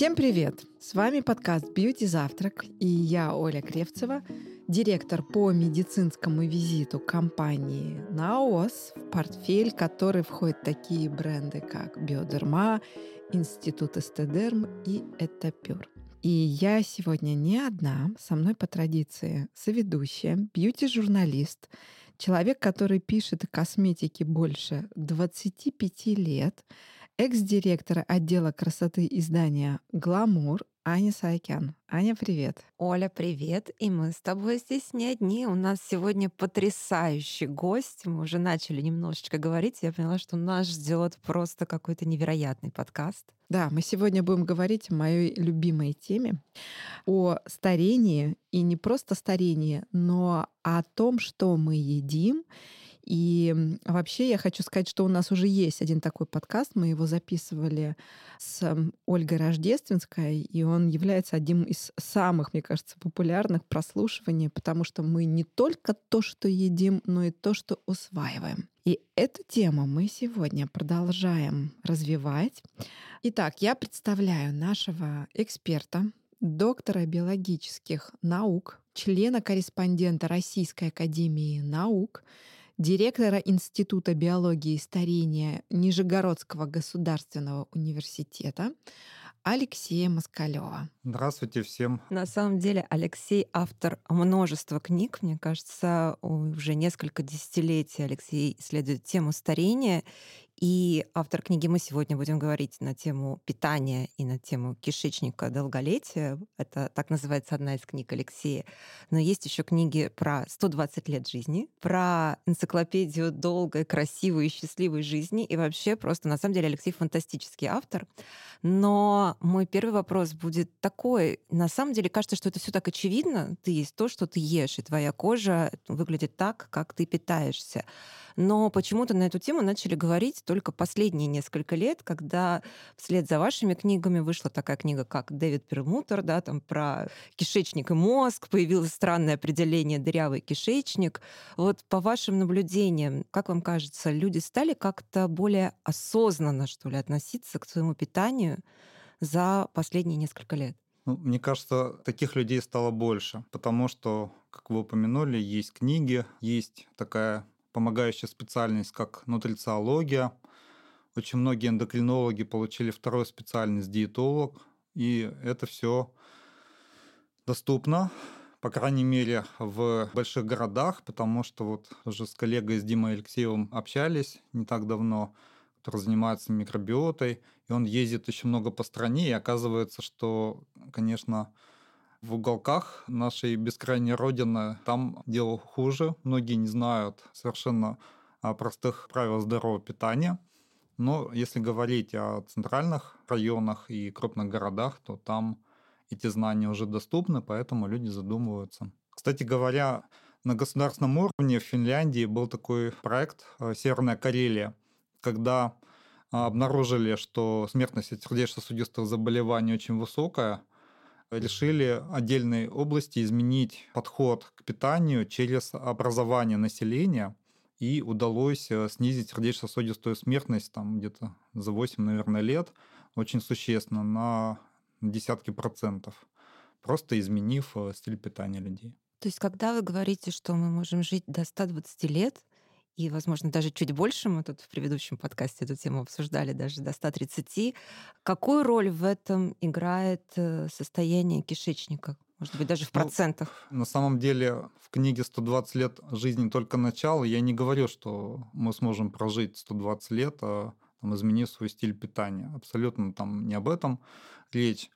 Всем привет! С вами подкаст «Бьюти Завтрак» и я, Оля Кревцева, директор по медицинскому визиту компании «Наос», в портфель которой входят такие бренды, как «Биодерма», «Институт Эстедерм» и «Этапюр». И я сегодня не одна, со мной по традиции соведущая, бьюти-журналист, человек, который пишет о косметике больше 25 лет, экс-директор отдела красоты издания «Гламур» Аня Саакян. Аня, привет. Оля, привет. И мы с тобой здесь не одни. У нас сегодня потрясающий гость. Мы уже начали немножечко говорить. Я поняла, что нас ждет просто какой-то невероятный подкаст. Да, мы сегодня будем говорить о моей любимой теме, о старении, и не просто старении, но о том, что мы едим и вообще я хочу сказать, что у нас уже есть один такой подкаст. Мы его записывали с Ольгой Рождественской, и он является одним из самых, мне кажется, популярных прослушиваний, потому что мы не только то, что едим, но и то, что усваиваем. И эту тему мы сегодня продолжаем развивать. Итак, я представляю нашего эксперта, доктора биологических наук, члена-корреспондента Российской академии наук, директора Института биологии и старения Нижегородского государственного университета Алексея Москалева. Здравствуйте всем. На самом деле Алексей автор множества книг. Мне кажется, уже несколько десятилетий Алексей исследует тему старения. И автор книги мы сегодня будем говорить на тему питания и на тему кишечника долголетия. Это так называется одна из книг Алексея. Но есть еще книги про 120 лет жизни, про энциклопедию долгой, красивой и счастливой жизни. И вообще просто, на самом деле, Алексей фантастический автор. Но мой первый вопрос будет такой. На самом деле кажется, что это все так очевидно. Ты есть то, что ты ешь, и твоя кожа выглядит так, как ты питаешься. Но почему-то на эту тему начали говорить только последние несколько лет, когда вслед за вашими книгами вышла такая книга, как Дэвид Пермутер, да, там про кишечник и мозг, появилось странное определение «дырявый кишечник». Вот по вашим наблюдениям, как вам кажется, люди стали как-то более осознанно, что ли, относиться к своему питанию за последние несколько лет? Ну, мне кажется, таких людей стало больше, потому что, как вы упомянули, есть книги, есть такая помогающая специальность, как нутрициология. Очень многие эндокринологи получили вторую специальность диетолог, и это все доступно, по крайней мере, в больших городах, потому что вот уже с коллегой с Димой Алексеевым общались не так давно, который занимается микробиотой, и он ездит еще много по стране, и оказывается, что, конечно, в уголках нашей бескрайней родины там дело хуже. Многие не знают совершенно простых правил здорового питания. Но если говорить о центральных районах и крупных городах, то там эти знания уже доступны, поэтому люди задумываются. Кстати говоря, на государственном уровне в Финляндии был такой проект э, «Северная Карелия», когда обнаружили, что смертность от сердечно-сосудистых заболеваний очень высокая, решили отдельной области изменить подход к питанию через образование населения, и удалось э, снизить сердечно-сосудистую смертность там где-то за 8, наверное, лет очень существенно, на десятки процентов, просто изменив э, стиль питания людей. То есть, когда вы говорите, что мы можем жить до 120 лет, и, возможно, даже чуть больше, мы тут в предыдущем подкасте эту тему обсуждали, даже до 130. Какую роль в этом играет э, состояние кишечника? Может быть, даже в ну, процентах? Ну, на самом деле, в книге «120 лет жизни только начало» я не говорю, что мы сможем прожить 120 лет, а, там, изменив свой стиль питания. Абсолютно там не об этом речь.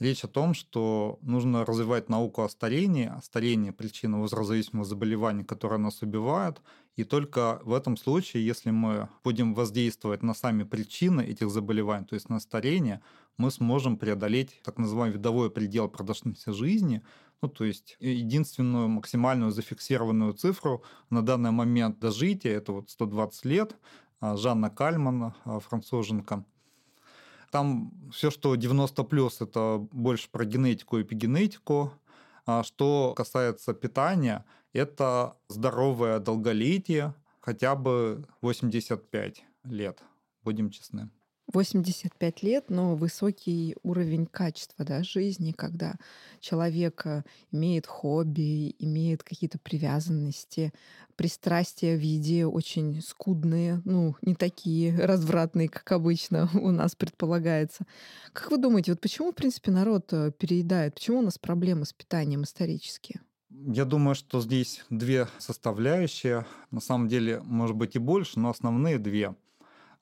Речь о том, что нужно развивать науку о старении, о старении причины возрастозависимого заболевания, которое нас убивает, и только в этом случае, если мы будем воздействовать на сами причины этих заболеваний, то есть на старение, мы сможем преодолеть так называемый видовой предел продолжительности жизни, ну, то есть единственную максимальную зафиксированную цифру на данный момент дожития, это вот 120 лет, а Жанна Кальман, а, француженка, там все, что 90 плюс, это больше про генетику и эпигенетику. А что касается питания, это здоровое долголетие, хотя бы 85 лет, будем честны. 85 лет, но высокий уровень качества да, жизни, когда человек э, имеет хобби, имеет какие-то привязанности, пристрастия в виде очень скудные, ну, не такие развратные, как обычно у нас предполагается. Как вы думаете, вот почему, в принципе, народ э, переедает? Почему у нас проблемы с питанием исторические? Я думаю, что здесь две составляющие. На самом деле, может быть и больше, но основные две –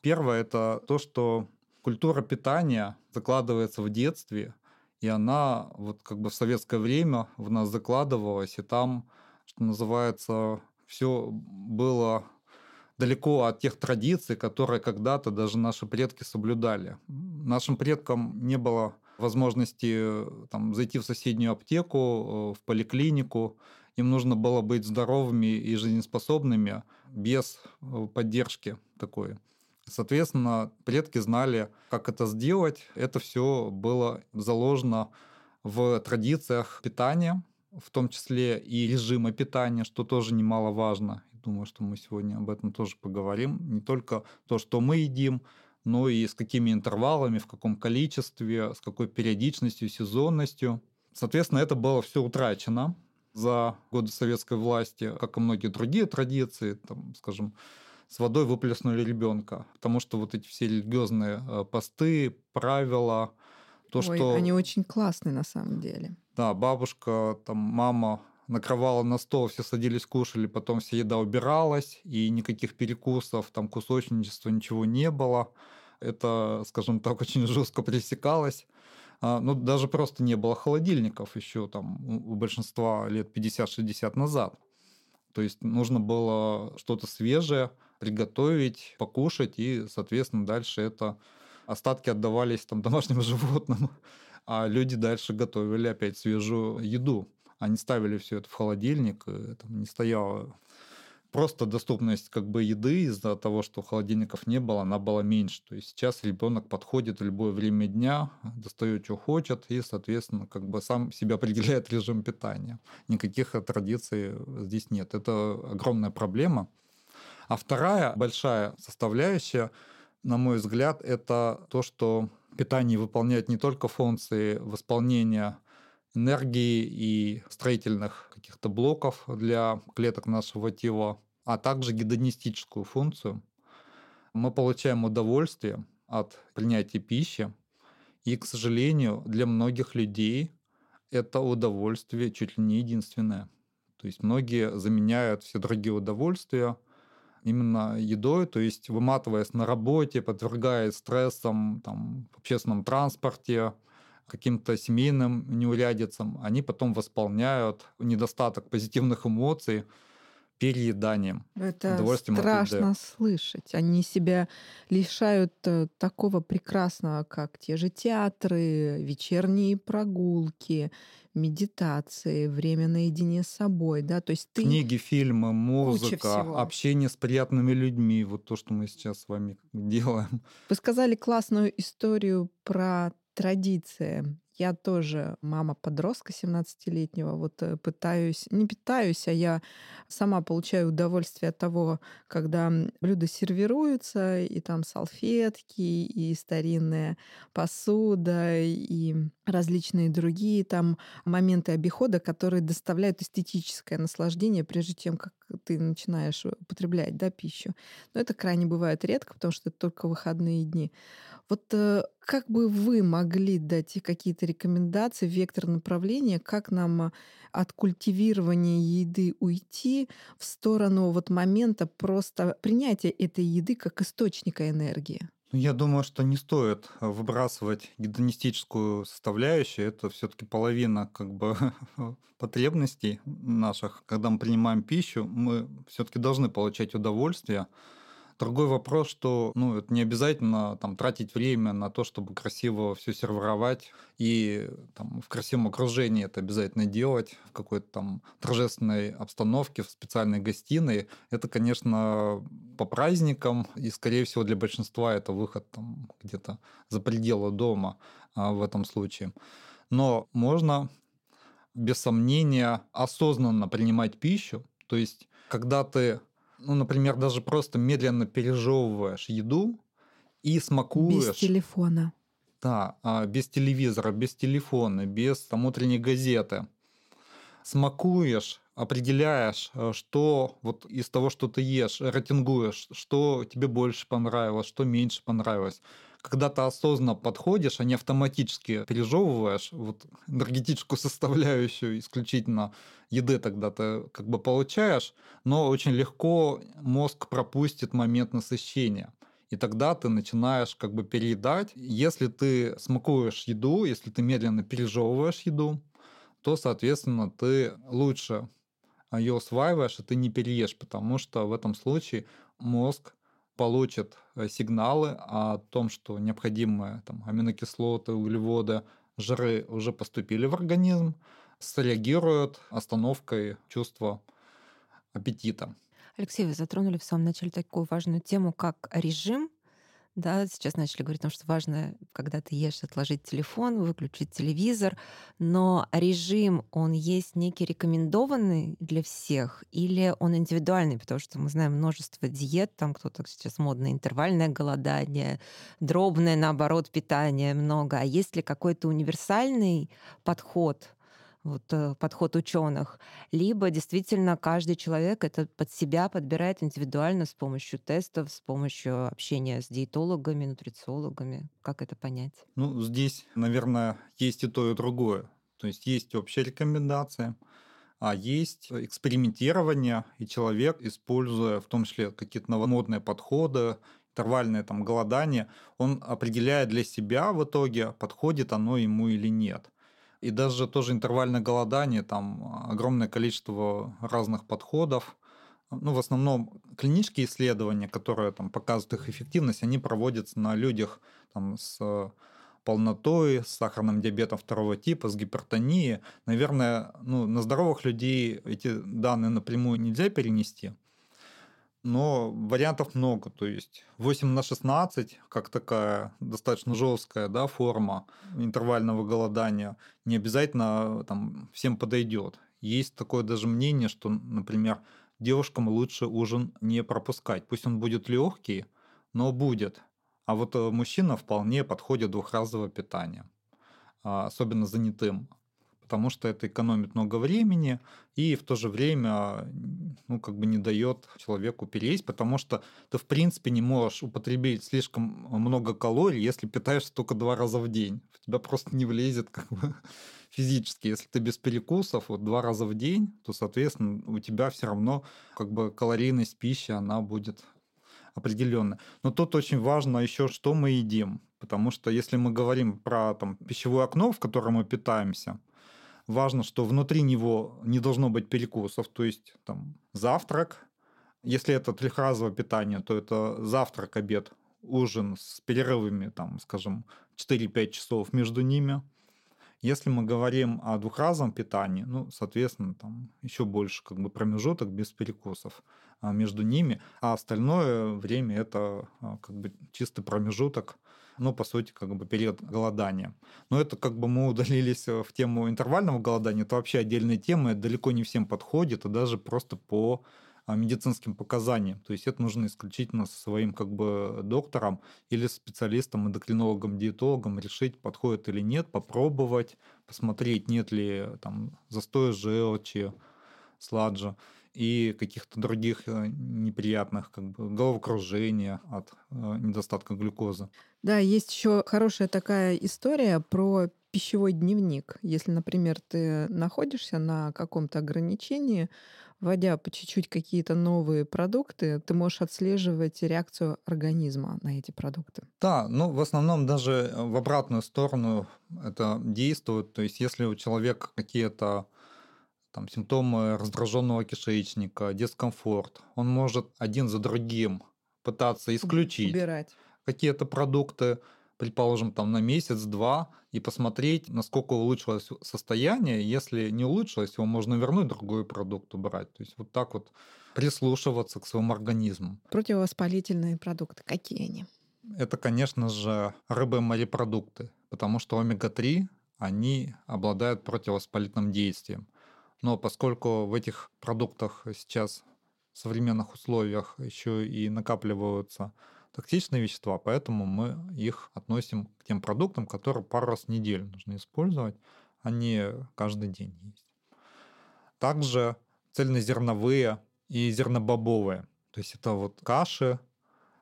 Первое – это то, что культура питания закладывается в детстве, и она вот как бы в советское время в нас закладывалась, и там, что называется, все было далеко от тех традиций, которые когда-то даже наши предки соблюдали. Нашим предкам не было возможности там, зайти в соседнюю аптеку, э, в поликлинику. Им нужно было быть здоровыми и жизнеспособными без э, поддержки такой. Соответственно, предки знали, как это сделать. Это все было заложено в традициях питания, в том числе и режима питания, что тоже немаловажно. Думаю, что мы сегодня об этом тоже поговорим. Не только то, что мы едим, но и с какими интервалами, в каком количестве, с какой периодичностью, сезонностью. Соответственно, это было все утрачено за годы советской власти, как и многие другие традиции, там, скажем, с водой выплеснули ребенка. Потому что вот эти все религиозные э, посты, правила, то, Ой, что... они очень классные на самом деле. Да, бабушка, там, мама накрывала на стол, все садились, кушали, потом вся еда убиралась, и никаких перекусов, там, кусочничества, ничего не было. Это, скажем так, очень жестко пресекалось. А, ну, даже просто не было холодильников еще там у большинства лет 50-60 назад. То есть нужно было что-то свежее, приготовить, покушать, и, соответственно, дальше это остатки отдавались там домашним животным, а люди дальше готовили опять свежую еду. Они ставили все это в холодильник, там не стояла просто доступность как бы еды из-за того, что холодильников не было, она была меньше. То есть сейчас ребенок подходит в любое время дня, достает, что хочет, и, соответственно, как бы сам себя определяет режим питания. Никаких традиций здесь нет. Это огромная проблема. А вторая большая составляющая, на мой взгляд, это то, что питание выполняет не только функции восполнения энергии и строительных каких-то блоков для клеток нашего тела, а также гедонистическую функцию. Мы получаем удовольствие от принятия пищи, и, к сожалению, для многих людей это удовольствие чуть ли не единственное. То есть многие заменяют все другие удовольствия именно едой, то есть выматываясь на работе, подвергаясь стрессам там, в общественном транспорте, каким-то семейным неурядицам, они потом восполняют недостаток позитивных эмоций перееданием. Это страшно слышать. Они себя лишают э, такого прекрасного, как те же театры, вечерние прогулки, медитации, время наедине с собой, да, то есть ты... Книги, фильмы, музыка, общение с приятными людьми, вот то, что мы сейчас с вами делаем. Вы сказали классную историю про традиции. Я тоже мама подростка 17-летнего, вот э, пытаюсь, не пытаюсь, а я сама получаю удовольствие от того, когда блюда сервируются, и там салфетки, и старинная посуда, и различные другие там моменты обихода, которые доставляют эстетическое наслаждение, прежде чем как ты начинаешь употреблять да, пищу. Но это крайне бывает редко, потому что это только выходные дни. Вот э, как бы вы могли дать какие-то рекомендации, вектор направления, как нам а, от культивирования еды уйти в сторону вот момента просто принятия этой еды как источника энергии? Ну, я думаю, что не стоит выбрасывать гедонистическую составляющую. Это все-таки половина как бы потребностей наших. Когда мы принимаем пищу, мы все-таки должны получать удовольствие Другой вопрос, что ну, это не обязательно там, тратить время на то, чтобы красиво все сервировать и там, в красивом окружении это обязательно делать, в какой-то там торжественной обстановке, в специальной гостиной. Это, конечно, по праздникам, и, скорее всего, для большинства это выход там, где-то за пределы дома а, в этом случае. Но можно без сомнения осознанно принимать пищу, то есть когда ты ну, например, даже просто медленно пережевываешь еду, и смакуешь... Без телефона. Да, а, без телевизора, без телефона, без там, утренней газеты. Смакуешь, определяешь, э, что вот из того, что ты ешь, рейтингуешь, что тебе больше понравилось, что меньше понравилось. Когда ты осознанно подходишь, а не автоматически пережевываешь вот энергетическую составляющую исключительно еды тогда ты как бы получаешь, но очень легко мозг пропустит момент насыщения. И тогда ты начинаешь как бы переедать. Если ты смакуешь еду, если ты медленно пережевываешь еду, то, соответственно, ты лучше ее усваиваешь, и ты не переешь, потому что в этом случае мозг получит э, сигналы о том, что необходимые там, аминокислоты, углеводы, жиры уже поступили в организм, среагируют остановкой чувства аппетита. Алексей, вы затронули в самом начале такую важную тему, как режим. Да, сейчас начали говорить о том, что важно, когда ты ешь, отложить телефон, выключить телевизор. Но режим, он есть некий рекомендованный для всех или он индивидуальный? Потому что мы знаем множество диет, там кто-то сейчас модное интервальное голодание, дробное, наоборот, питание много. А есть ли какой-то универсальный подход вот э, подход ученых, либо действительно каждый человек это под себя подбирает индивидуально с помощью тестов, с помощью общения с диетологами, нутрициологами. Как это понять? Ну, здесь, наверное, есть и то, и другое. То есть есть общая рекомендация, а есть экспериментирование, и человек, используя в том числе какие-то новомодные подходы, интервальное там голодание, он определяет для себя в итоге, подходит оно ему или нет. И даже тоже интервальное голодание, там огромное количество разных подходов. Ну, в основном клинические исследования, которые там показывают их эффективность, они проводятся на людях там, с полнотой, с сахарным диабетом второго типа, с гипертонией. Наверное, ну, на здоровых людей эти данные напрямую нельзя перенести но вариантов много. То есть 8 на 16, как такая достаточно жесткая да, форма интервального голодания, не обязательно там, всем подойдет. Есть такое даже мнение, что, например, девушкам лучше ужин не пропускать. Пусть он будет легкий, но будет. А вот э, мужчина вполне подходит двухразовое питание, а, особенно занятым потому что это экономит много времени и в то же время ну, как бы не дает человеку переесть, потому что ты, в принципе, не можешь употребить слишком много калорий, если питаешься только два раза в день. В тебя просто не влезет как бы физически. Если ты без перекусов вот два раза в день, то, соответственно, у тебя все равно как бы калорийность пищи, она будет определенно. Но тут очень важно еще, что мы едим. Потому что если мы говорим про там, пищевое окно, в котором мы питаемся, важно, что внутри него не должно быть перекусов, то есть там завтрак. Если это трехразовое питание, то это завтрак, обед, ужин с перерывами, там, скажем, 4-5 часов между ними. Если мы говорим о двухразовом питании, ну, соответственно, там еще больше как бы промежуток без перекусов а, между ними, а остальное время это а, как бы чистый промежуток ну, по сути, как бы период голодания. Но это как бы мы удалились э, в тему интервального голодания, это вообще отдельная тема, это далеко не всем подходит, а даже просто по а, медицинским показаниям. То есть это нужно исключительно со своим как бы доктором или специалистом, эндокринологом, диетологом решить, подходит или нет, попробовать, посмотреть, нет ли там застоя желчи, сладжа и каких-то других э, неприятных, как бы головокружения от э, недостатка глюкозы. Да, есть еще хорошая такая история про пищевой дневник. Если, например, ты находишься на каком-то ограничении, вводя по чуть-чуть какие-то новые продукты, ты можешь отслеживать реакцию организма на эти продукты. Да, ну в основном даже в обратную сторону это действует. То есть если у человека какие-то там, симптомы раздраженного кишечника, дискомфорт. Он может один за другим пытаться исключить Убирать. Какие-то продукты, предположим, там на месяц-два, и посмотреть, насколько улучшилось состояние. Если не улучшилось, его можно вернуть, другой продукт убрать. То есть вот так вот прислушиваться к своему организму. Противовоспалительные продукты, какие они? Это, конечно же, рыбы-морепродукты, потому что омега-3, они обладают противовоспалительным действием. Но поскольку в этих продуктах сейчас в современных условиях еще и накапливаются токсичные вещества, поэтому мы их относим к тем продуктам, которые пару раз в неделю нужно использовать, а не каждый день есть. Также цельнозерновые и зернобобовые. То есть это вот каши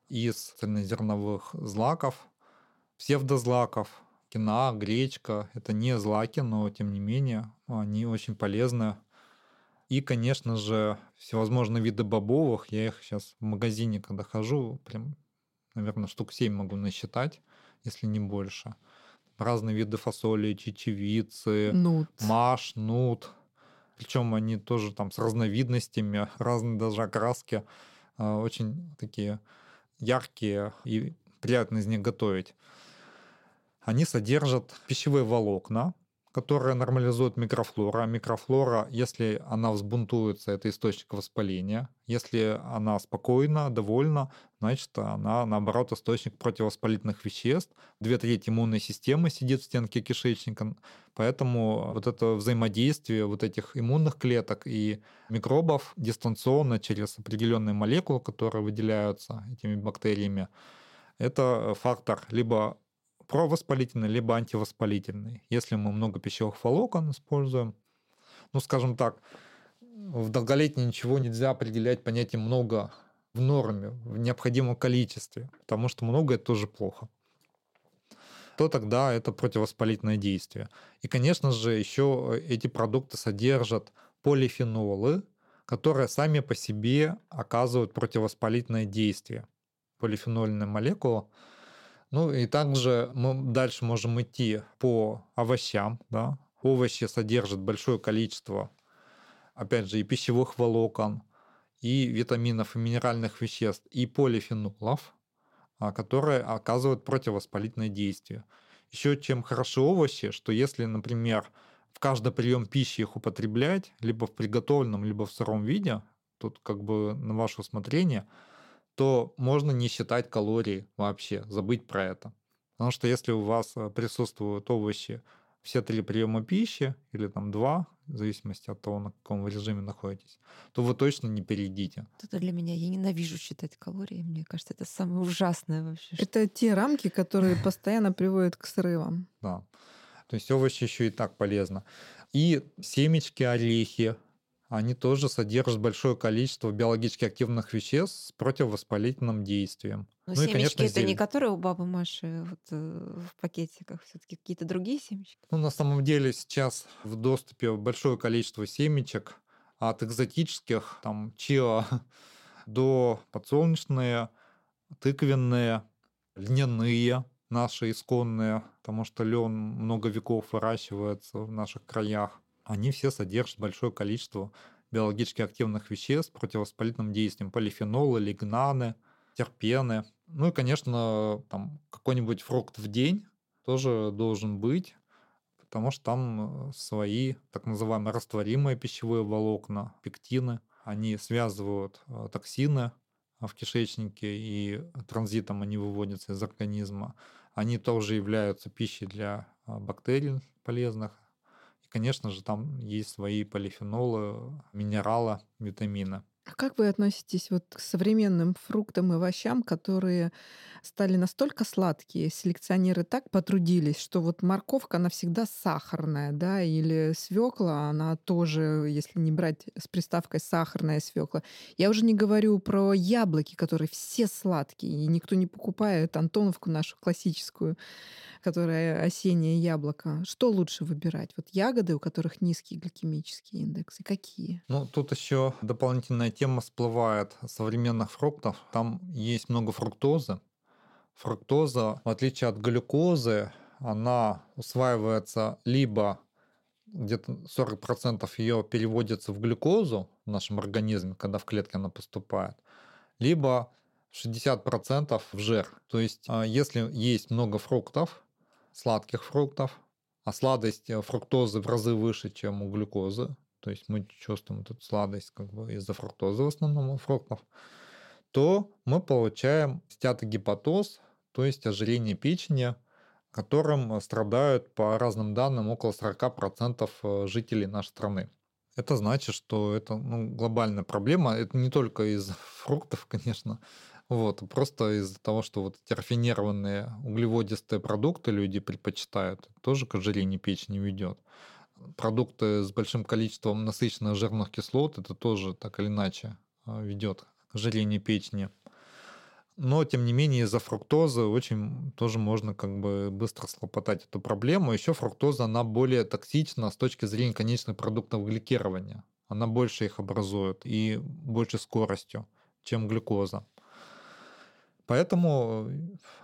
из цельнозерновых злаков, псевдозлаков, кина, гречка. Это не злаки, но тем не менее они очень полезны. И, конечно же, всевозможные виды бобовых. Я их сейчас в магазине, когда хожу, прям, наверное, штук 7 могу насчитать, если не больше. Разные виды фасоли, чечевицы, Нут. маш, нут. Причем они тоже там с разновидностями, разные даже окраски. А, очень такие яркие и приятно из них готовить. Они содержат пищевые волокна, которые нормализуют микрофлора. Микрофлора, если она взбунтуется, это источник воспаления. Если она спокойна, довольна, значит, она, наоборот, источник противовоспалительных веществ. Две трети иммунной системы сидит в стенке кишечника, поэтому вот это взаимодействие вот этих иммунных клеток и микробов дистанционно через определенные молекулы, которые выделяются этими бактериями, это фактор либо провоспалительный, либо антивоспалительный. Если мы много пищевых волокон используем, ну, скажем так, в долголетнее ничего нельзя определять понятие много в норме, в необходимом количестве, потому что много это тоже плохо то тогда это противовоспалительное действие. И, конечно же, еще эти продукты содержат полифенолы, которые сами по себе оказывают противовоспалительное действие. Полифенольная молекула ну и также мы дальше можем идти по овощам. Да? Овощи содержат большое количество, опять же, и пищевых волокон, и витаминов, и минеральных веществ, и полифенолов, а, которые оказывают противовоспалительное действие. Еще чем хороши овощи, что если, например, в каждый прием пищи их употреблять, либо в приготовленном, либо в сыром виде, тут как бы на ваше усмотрение – то можно не считать калории вообще, забыть про это. Потому что если у вас э, присутствуют овощи все три приема пищи, или там два, в зависимости от того, на каком вы режиме находитесь, то вы точно не переедите. Это для меня. Я ненавижу считать калории. Мне кажется, это самое ужасное вообще. Это те рамки, которые постоянно приводят к срывам. Да. То есть овощи еще и так полезно. И семечки, орехи, они тоже содержат большое количество биологически активных веществ с противовоспалительным действием. Но ну семечки и, конечно, это зелень. не которые у бабы Маши вот, э, в пакетиках, все-таки какие-то другие семечки? Ну, на самом деле сейчас в доступе большое количество семечек от экзотических, там, чиа до подсолнечные, тыквенные, льняные, наши исконные, потому что лен много веков выращивается в наших краях они все содержат большое количество биологически активных веществ с противовоспалительным действием. Полифенолы, лигнаны, терпены. Ну и, конечно, там какой-нибудь фрукт в день тоже должен быть, потому что там э, свои так называемые растворимые пищевые волокна, пектины. Они связывают э, токсины в кишечнике, и транзитом они выводятся из организма. Они тоже являются пищей для э, бактерий полезных, конечно же, там есть свои полифенолы, минералы, витамины. А как вы относитесь вот к современным фруктам и овощам, которые стали настолько сладкие, селекционеры так потрудились, что вот морковка, она всегда сахарная, да, или свекла, она тоже, если не брать с приставкой сахарная свекла. Я уже не говорю про яблоки, которые все сладкие, и никто не покупает Антоновку нашу классическую которая осеннее яблоко. Что лучше выбирать? Вот ягоды, у которых низкий гликемический индекс, и какие? Ну, тут еще дополнительная тема всплывает современных фруктов. Там есть много фруктозы. Фруктоза, в отличие от глюкозы, она усваивается либо где-то 40% ее переводится в глюкозу в нашем организме, когда в клетке она поступает, либо 60% в жир. То есть, а, если есть много фруктов, сладких фруктов, а сладость э, фруктозы в разы выше, чем у глюкозы. То есть мы чувствуем тут сладость как бы из-за фруктозы в основном фруктов, то мы получаем стеатогепатоз, то есть ожирение печени, которым страдают по разным данным около 40% э, жителей нашей страны. Это значит, что это ну, глобальная проблема. Это не только из фруктов, конечно, Вот, просто из-за того, что вот эти рафинированные углеводистые продукты люди предпочитают, тоже к ожирению печени ведет. Продукты с большим количеством насыщенных жирных кислот, это тоже так или иначе а, ведет к ожирению печени. Но, тем не менее, из-за фруктозы очень тоже можно как бы быстро слопотать эту проблему. Еще фруктоза, она более токсична с точки зрения конечных продуктов гликирования. Она больше их образует и больше скоростью, чем глюкоза. Поэтому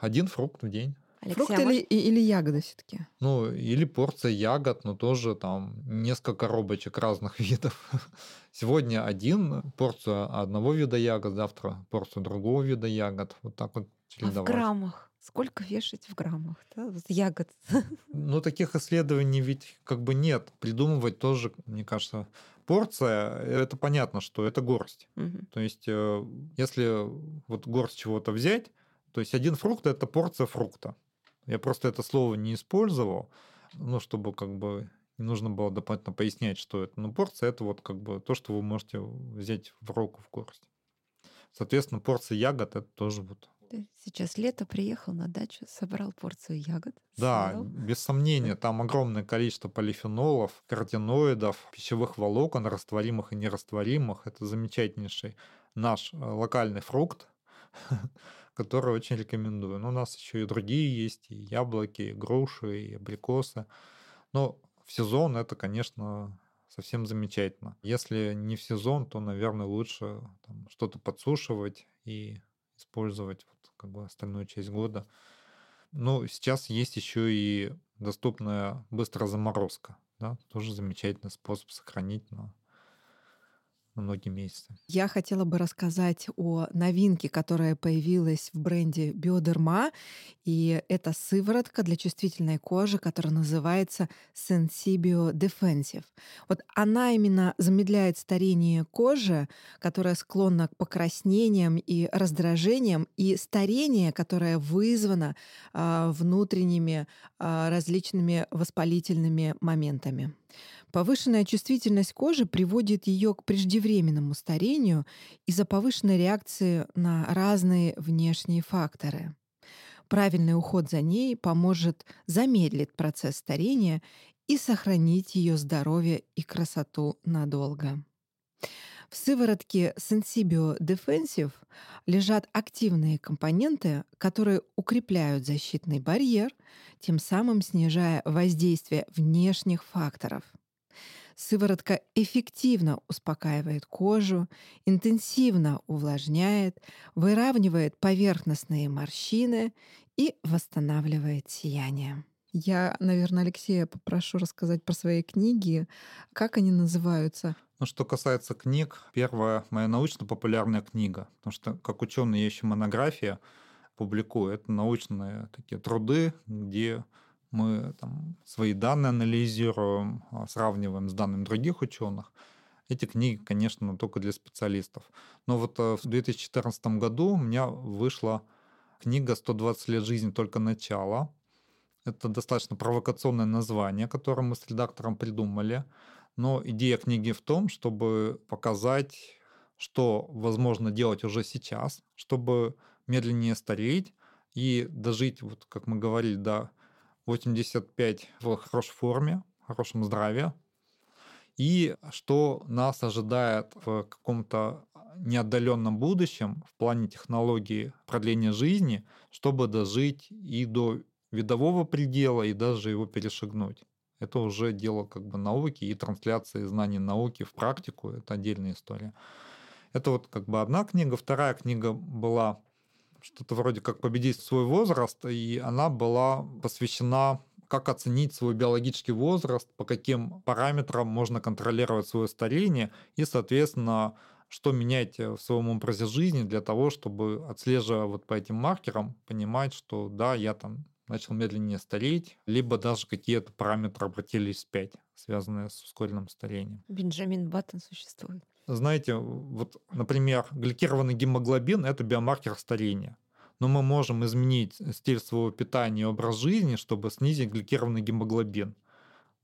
один фрукт в день. Алексей, а или, может... или ягоды все-таки? Ну, или порция ягод, но тоже там несколько коробочек разных видов. Сегодня один порцию одного вида ягод, завтра порцию другого вида ягод. Вот так вот чередовать. А в граммах? Сколько вешать в граммах? Да? Вот ягод. Ну, таких исследований ведь как бы нет. Придумывать тоже, мне кажется, порция, это понятно, что это горсть. Угу. То есть, э, если вот горсть чего-то взять, то есть один фрукт это порция фрукта. Я просто это слово не использовал, ну, чтобы как бы не нужно было дополнительно пояснять, что это. Но порция это вот как бы то, что вы можете взять в руку в горсть. Соответственно, порция ягод это тоже вот Сейчас лето, приехал на дачу, собрал порцию ягод. Да, съел. без сомнения, там огромное количество полифенолов, каротиноидов, пищевых волокон, растворимых и нерастворимых. Это замечательнейший наш э, локальный фрукт, который очень рекомендую. Но у нас еще и другие есть, и яблоки, и груши, и абрикосы. Но в сезон это, конечно, совсем замечательно. Если не в сезон, то, наверное, лучше там, что-то подсушивать и использовать вот, как бы остальную часть года. Ну, сейчас есть еще и доступная быстрая заморозка. Да? Тоже замечательный способ сохранить на многие месяцы. Я хотела бы рассказать о новинке, которая появилась в бренде Биодерма. И это сыворотка для чувствительной кожи, которая называется Sensibio Defensive. Вот она именно замедляет старение кожи, которая склонна к покраснениям и раздражениям, и старение, которое вызвано а, внутренними а, различными воспалительными моментами. Повышенная чувствительность кожи приводит ее к преждевременному старению из-за повышенной реакции на разные внешние факторы. Правильный уход за ней поможет замедлить процесс старения и сохранить ее здоровье и красоту надолго. В сыворотке Sensibio Defensive лежат активные компоненты, которые укрепляют защитный барьер, тем самым снижая воздействие внешних факторов – Сыворотка эффективно успокаивает кожу, интенсивно увлажняет, выравнивает поверхностные морщины и восстанавливает сияние. Я, наверное, Алексея попрошу рассказать про свои книги. Как они называются? Ну, что касается книг, первая моя научно-популярная книга, потому что как ученый я еще монография публикую. Это научные такие труды, где мы там, свои данные анализируем, а, сравниваем с данными других ученых. Эти книги, конечно, только для специалистов. Но вот э, в 2014 году у меня вышла книга «120 лет жизни. Только начало». Это достаточно провокационное название, которое мы с редактором придумали. Но идея книги в том, чтобы показать, что возможно делать уже сейчас, чтобы медленнее стареть и дожить, вот как мы говорили, до 85 в хорошей форме, хорошем здравии. И что нас ожидает в каком-то неотдаленном будущем в плане технологии продления жизни, чтобы дожить и до видового предела, и даже его перешагнуть. Это уже дело как бы науки и трансляции знаний науки в практику. Это отдельная история. Это вот как бы одна книга. Вторая книга была что-то вроде как «Победить свой возраст», и она была посвящена как оценить свой биологический возраст, по каким параметрам можно контролировать свое старение и, соответственно, что менять в своем образе жизни для того, чтобы, отслеживая вот по этим маркерам, понимать, что да, я там начал медленнее стареть, либо даже какие-то параметры обратились вспять, связанные с ускоренным старением. Бенджамин Баттон существует. Знаете, вот, например, гликированный гемоглобин – это биомаркер старения. Но мы можем изменить стиль своего питания и образ жизни, чтобы снизить гликированный гемоглобин.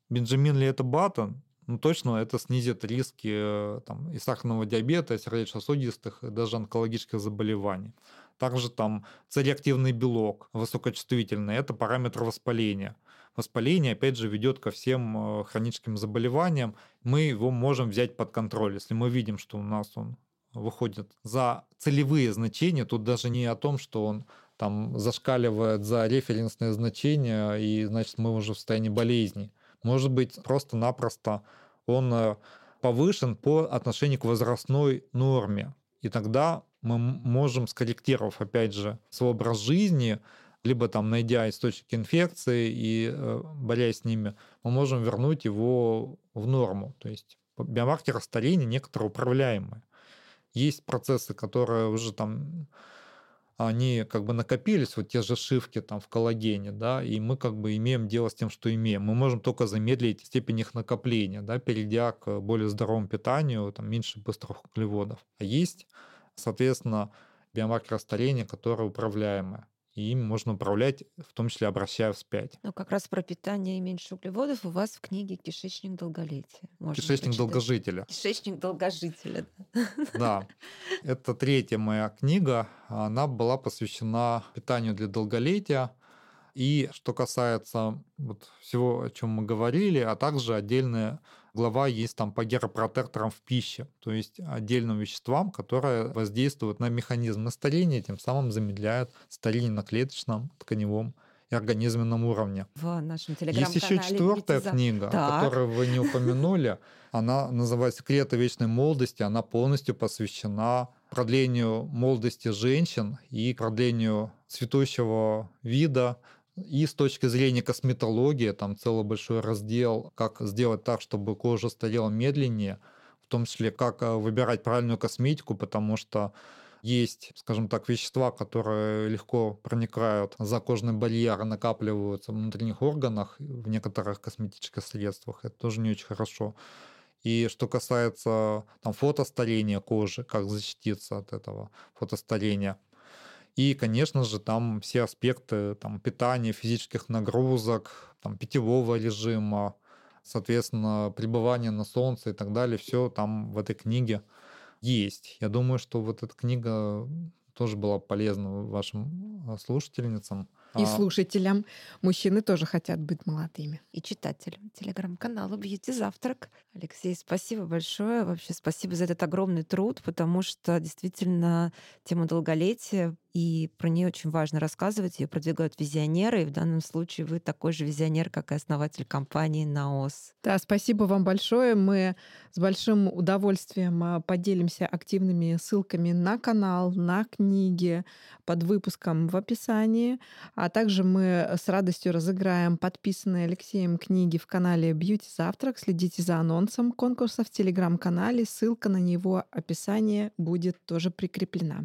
Бенджамин ли это Баттон? Ну, точно это снизит риски э, там, и сахарного диабета, и сердечно-сосудистых, и даже онкологических заболеваний. Также там цереактивный белок высокочувствительный – это параметр воспаления. Воспаление, опять же, ведет ко всем э, хроническим заболеваниям. Мы его можем взять под контроль. Если мы видим, что у нас он выходит за целевые значения, тут даже не о том, что он там зашкаливает за референсные значения, и значит мы уже в состоянии болезни. Может быть, просто-напросто он э, повышен по отношению к возрастной норме. И тогда мы можем, скорректировав, опять же, свой образ жизни, либо там найдя источники инфекции и э, борясь с ними, мы можем вернуть его в норму. То есть биомаркеры старения некоторые управляемые. Есть процессы, которые уже там они как бы накопились, вот те же шивки там в коллагене, да, и мы как бы имеем дело с тем, что имеем. Мы можем только замедлить степень их накопления, да, перейдя к более здоровому питанию, там меньше быстрых углеводов. А есть, соответственно, биомаркеры старения, которые управляемые и им можно управлять, в том числе обращая вспять. Ну, как раз про питание и меньше углеводов у вас в книге «Кишечник долголетия». Можно Кишечник прочитать. долгожителя. Кишечник долгожителя. Да. Это третья моя книга. Она была посвящена питанию для долголетия. И что касается вот всего, о чем мы говорили, а также отдельная глава есть там по геропротекторам в пище, то есть отдельным веществам, которые воздействуют на механизм старения, тем самым замедляют старение на клеточном, тканевом и организменном уровне. В нашем Есть еще четвертая книга, так. которую вы не упомянули. Она называется «Секреты вечной молодости». Она полностью посвящена продлению молодости женщин и продлению цветущего вида, и с точки зрения косметологии, там целый большой раздел, как сделать так, чтобы кожа старела медленнее, в том числе, как э, выбирать правильную косметику, потому что есть, скажем так, вещества, которые легко проникают за кожный барьер и накапливаются в внутренних органах, в некоторых косметических средствах. Это тоже не очень хорошо. И что касается там, фотостарения кожи, как защититься от этого фотостарения, и, конечно же, там все аспекты там, питания, физических нагрузок, там, питьевого режима, соответственно, пребывания на солнце и так далее, все там в этой книге есть. Я думаю, что вот эта книга тоже была полезна вашим а, слушательницам. И а слушателям. Мужчины тоже хотят быть молодыми. И читателям телеграм-канала «Бьюти Завтрак». Алексей, спасибо большое. Вообще спасибо за этот огромный труд, потому что действительно тема долголетия и про нее очень важно рассказывать. Ее продвигают визионеры, и в данном случае вы такой же визионер, как и основатель компании «Наос». Да, спасибо вам большое. Мы с большим удовольствием а, поделимся активными ссылками на канал, на книги под выпуском в описании. А также мы с радостью разыграем подписанные Алексеем книги в канале «Бьюти Завтрак». Следите за анонсом конкурса в телеграм-канале. Ссылка на него, описание будет тоже прикреплена.